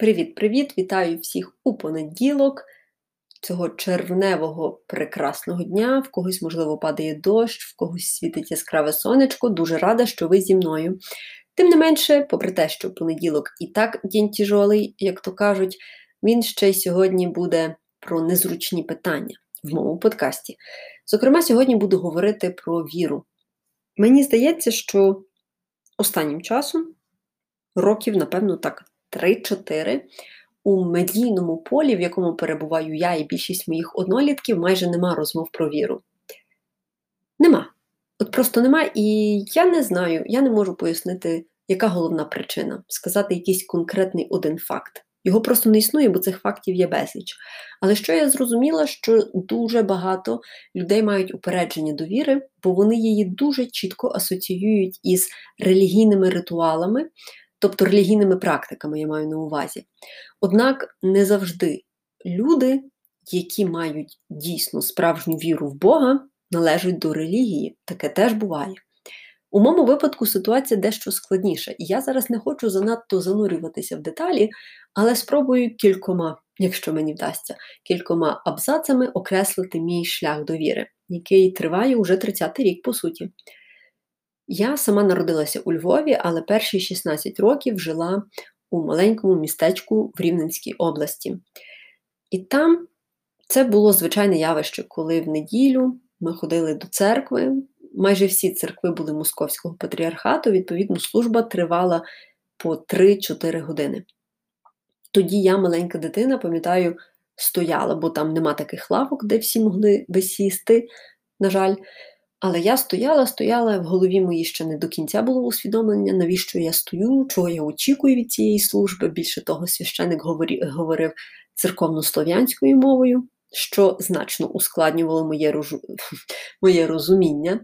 Привіт-привіт! Вітаю всіх у понеділок цього червневого прекрасного дня. В когось, можливо, падає дощ, в когось світить яскраве сонечко. Дуже рада, що ви зі мною. Тим не менше, попри те, що понеділок і так день тяжолий, як то кажуть, він ще й сьогодні буде про незручні питання в моєму подкасті. Зокрема, сьогодні буду говорити про віру. Мені здається, що останнім часом, років, напевно, так. 3-4 у медійному полі, в якому перебуваю я і більшість моїх однолітків, майже нема розмов про віру. Нема. От просто нема. І я не знаю, я не можу пояснити, яка головна причина, сказати якийсь конкретний один факт. Його просто не існує, бо цих фактів є безліч. Але що я зрозуміла, що дуже багато людей мають упередження довіри, бо вони її дуже чітко асоціюють із релігійними ритуалами, тобто релігійними практиками я маю на увазі. Однак не завжди люди, які мають дійсно справжню віру в Бога, належать до релігії. Таке теж буває. У моєму випадку ситуація дещо складніша, і я зараз не хочу занадто занурюватися в деталі, але спробую кількома, якщо мені вдасться, кількома абзацами окреслити мій шлях довіри, який триває уже 30-й рік, по суті. Я сама народилася у Львові, але перші 16 років жила у маленькому містечку в Рівненській області. І там це було звичайне явище, коли в неділю ми ходили до церкви. Майже всі церкви були Московського патріархату, відповідно, служба тривала по 3-4 години. Тоді я, маленька дитина, пам'ятаю, стояла, бо там нема таких лавок, де всі могли висісти, на жаль. Але я стояла, стояла, в голові моїй ще не до кінця було усвідомлення, навіщо я стою, чого я очікую від цієї служби. Більше того, священик говорив церковно-слов'янською мовою, що значно ускладнювало моє, розу... моє розуміння.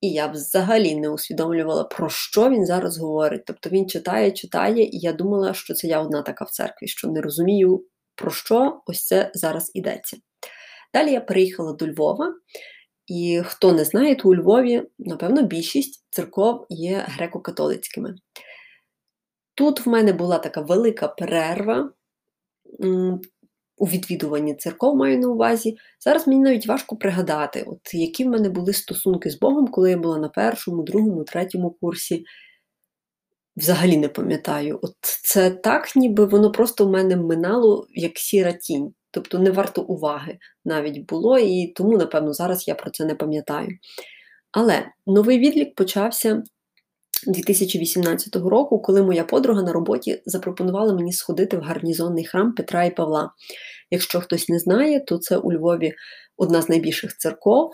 І я взагалі не усвідомлювала, про що він зараз говорить. Тобто він читає, читає, і я думала, що це я одна така в церкві, що не розумію, про що ось це зараз ідеться. Далі я переїхала до Львова. І хто не знає, то у Львові, напевно, більшість церков є греко-католицькими. Тут в мене була така велика перерва у відвідуванні церков, маю на увазі. Зараз мені навіть важко пригадати, от які в мене були стосунки з Богом, коли я була на першому, другому, третьому курсі. Взагалі не пам'ятаю. От Це так, ніби воно просто в мене минало як сіра тінь. Тобто не варто уваги навіть було, і тому, напевно, зараз я про це не пам'ятаю. Але новий відлік почався 2018 року, коли моя подруга на роботі запропонувала мені сходити в гарнізонний храм Петра і Павла. Якщо хтось не знає, то це у Львові одна з найбільших церков,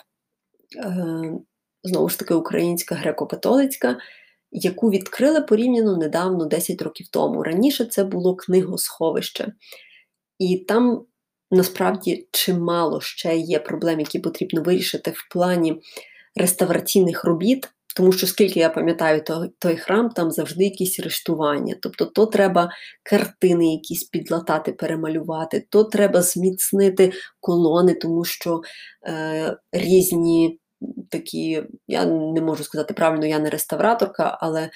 е, знову ж таки, українська греко-католицька, яку відкрили порівняно недавно, 10 років тому. Раніше це було книгосховище. І там насправді чимало ще є проблем, які потрібно вирішити в плані реставраційних робіт. Тому що, скільки я пам'ятаю, той, храм, там завжди якісь рештування. Тобто, то треба картини якісь підлатати, перемалювати, то треба зміцнити колони, тому що е, різні такі, я не можу сказати правильно, я не реставраторка, але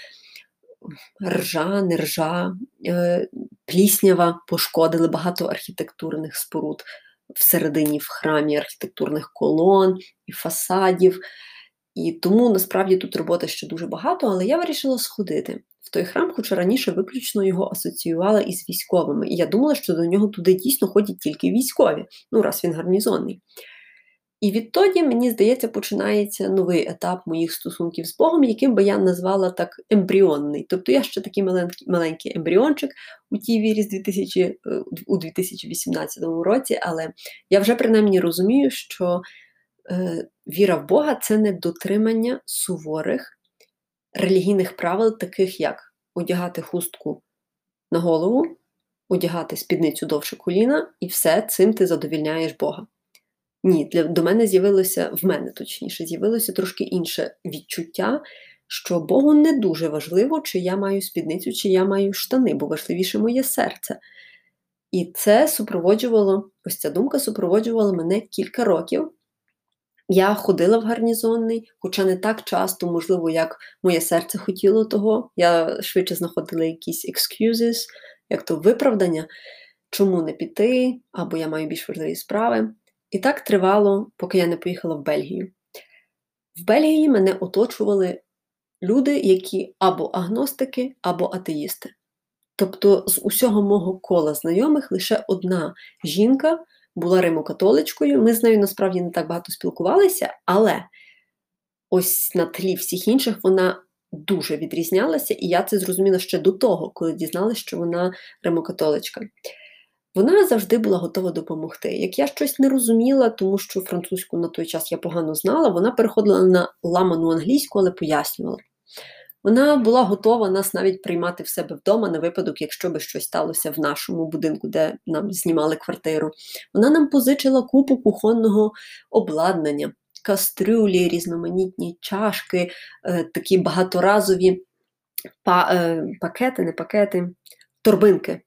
ржа, нержа, е, пліснява пошкодили багато архітектурних споруд всередині в храмі, архітектурних колон і фасадів. І тому насправді тут роботи ще дуже багато, але я вирішила сходити в той храм, хоча раніше виключно його асоціювала із військовими. І я думала, що до нього туди дійсно ходять тільки військові, ну раз він гарнізонний. І відтоді, мені здається, починається новий етап моїх стосунків з Богом, яким би я назвала так ембріонний. Тобто я ще такий маленький маленький ембріончик у тій вірі з 2000, е, у 2018 році, але я вже принаймні розумію, що е, віра в Бога це не дотримання суворих релігійних правил, таких як одягати хустку на голову, одягати спідницю довше коліна, і все цим ти задовільняєш Бога. Ні, для, до мене з'явилося, в мене точніше, з'явилося трошки інше відчуття, що Богу не дуже важливо, чи я маю спідницю, чи я маю штани, бо важливіше моє серце. І це супроводжувало, ось ця думка супроводжувала мене кілька років. Я ходила в гарнізонний, хоча не так часто, можливо, як моє серце хотіло того. Я швидше знаходила якісь excuses, як то виправдання, чому не піти, або я маю більш важливі справи. І так тривало, поки я не поїхала в Бельгію. В Бельгії мене оточували люди, які або агностики, або атеїсти. Тобто з усього мого кола знайомих лише одна жінка була римокатоличкою. Ми з нею насправді не так багато спілкувалися, але ось на тлі всіх інших вона дуже відрізнялася, і я це зрозуміла ще до того, коли дізналася, що вона римокатоличка. Вона завжди була готова допомогти. Як я щось не розуміла, тому що французьку на той час я погано знала, вона переходила на ламану англійську, але пояснювала. Вона була готова нас навіть приймати в себе вдома на випадок, якщо би щось сталося в нашому будинку, де нам знімали квартиру. Вона нам позичила купу кухонного обладнання, кастрюлі, різноманітні чашки, е, такі багаторазові е, пакети, не пакети, торбинки.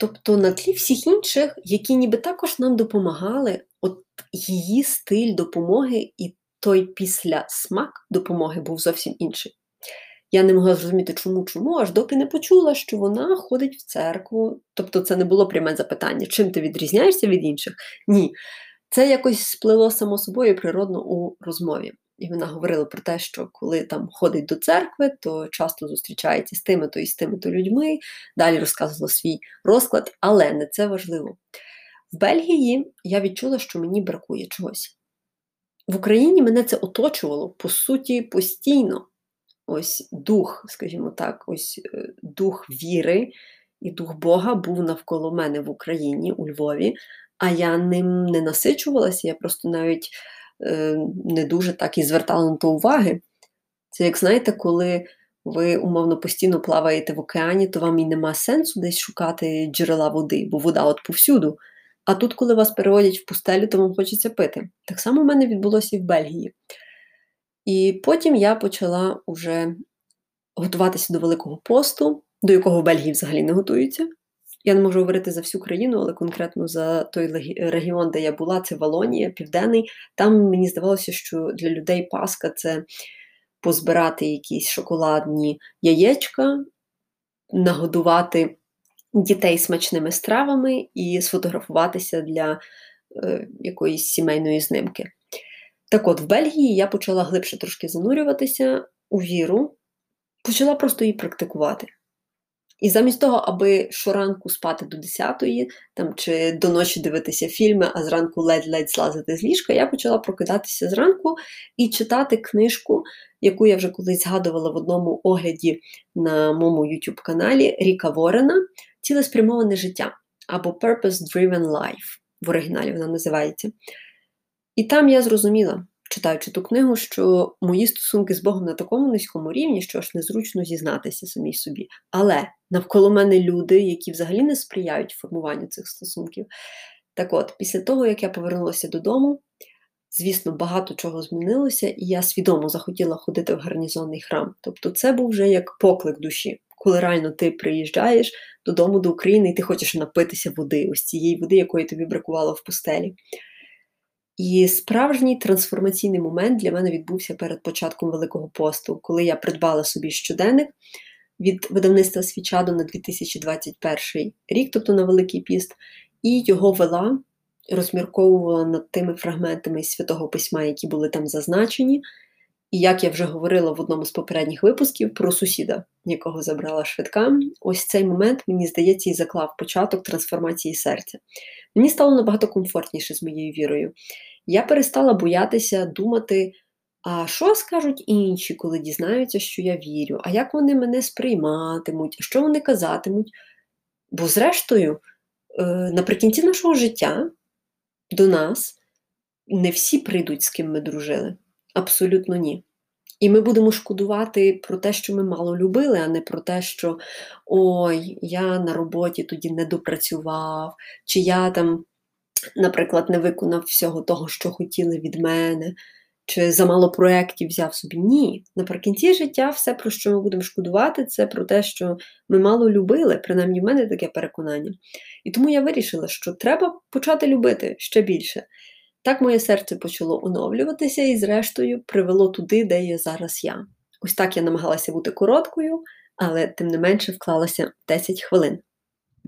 Тобто на тлі всіх інших, які ніби також нам допомагали, от її стиль допомоги і той після смак допомоги був зовсім інший. Я не могла зрозуміти, чому, чому, аж доки не почула, що вона ходить в церкву. Тобто, це не було пряме запитання, чим ти відрізняєшся від інших? Ні. Це якось сплило само собою природно у розмові. І вона говорила про те, що коли там ходить до церкви, то часто зустрічається з тими-то і з тими-то людьми. Далі розказувала свій розклад, але не це важливо. В Бельгії я відчула, що мені бракує чогось. В Україні мене це оточувало, по суті, постійно. Ось дух, скажімо так, ось е, дух віри і дух Бога був навколо мене в Україні, у Львові, а я ним не насичувалася, я просто навіть не дуже так і звертала на то уваги. Це, як знаєте, коли ви умовно постійно плаваєте в океані, то вам і нема сенсу десь шукати джерела води, бо вода от повсюду. А тут, коли вас переводять в пустелю, то вам хочеться пити. Так само в мене відбулося і в Бельгії. І потім я почала вже готуватися до Великого посту, до якого в Бельгії взагалі не готуються. Я не можу говорити за всю країну, але конкретно за той регіон, де я була, це Валонія, Південний. Там мені здавалося, що для людей Пасха це позбирати якісь шоколадні яєчка, нагодувати дітей смачними стравами і сфотографуватися для е, якоїсь сімейної знимки. Так от, в Бельгії я почала глибше трошки занурюватися у віру, почала просто її практикувати. І замість того, аби щоранку спати до 10-ї там, чи до ночі дивитися фільми, а зранку ледь-ледь злазити з ліжка, я почала прокидатися зранку і читати книжку, яку я вже колись згадувала в одному огляді на моєму YouTube каналі Ріка Ворена Цілеспрямоване життя або Purpose Driven Life. В оригіналі вона називається. І там я зрозуміла, читаючи ту книгу, що мої стосунки з Богом на такому низькому рівні, що аж незручно зізнатися самій собі. Але навколо мене люди, які взагалі не сприяють формуванню цих стосунків. Так от, після того, як я повернулася додому, звісно, багато чого змінилося, і я свідомо захотіла ходити в гарнізонний храм. Тобто, це був вже як поклик душі, коли реально ти приїжджаєш додому до України і ти хочеш напитися води, ось цієї води, якої тобі бракувало в пустелі. І справжній трансформаційний момент для мене відбувся перед початком Великого посту, коли я придбала собі щоденник від видавництва Свічадо на 2021 рік, тобто на Великий Піст, і його вела, розмірковувала над тими фрагментами святого письма, які були там зазначені. І як я вже говорила в одному з попередніх випусків про сусіда, якого забрала швидка, ось цей момент, мені здається, і заклав початок трансформації серця. Мені стало набагато комфортніше з моєю вірою. Я перестала боятися думати, а що скажуть інші, коли дізнаються, що я вірю, а як вони мене сприйматимуть, що вони казатимуть. Бо, зрештою, е, наприкінці нашого життя до нас не всі прийдуть, з ким ми дружили. Абсолютно ні. І ми будемо шкодувати про те, що ми мало любили, а не про те, що ой, я на роботі тоді не допрацював, чи я там, наприклад, не виконав всього того, що хотіли від мене, чи замало проєктів взяв собі. Ні. Наприкінці життя все, про що ми будемо шкодувати, це про те, що ми мало любили, принаймні в мене таке переконання. І тому я вирішила, що треба почати любити ще більше. Так моє серце почало оновлюватися і, зрештою, привело туди, де є зараз я. Ось так я намагалася бути короткою, але тим не менше вклалася 10 хвилин.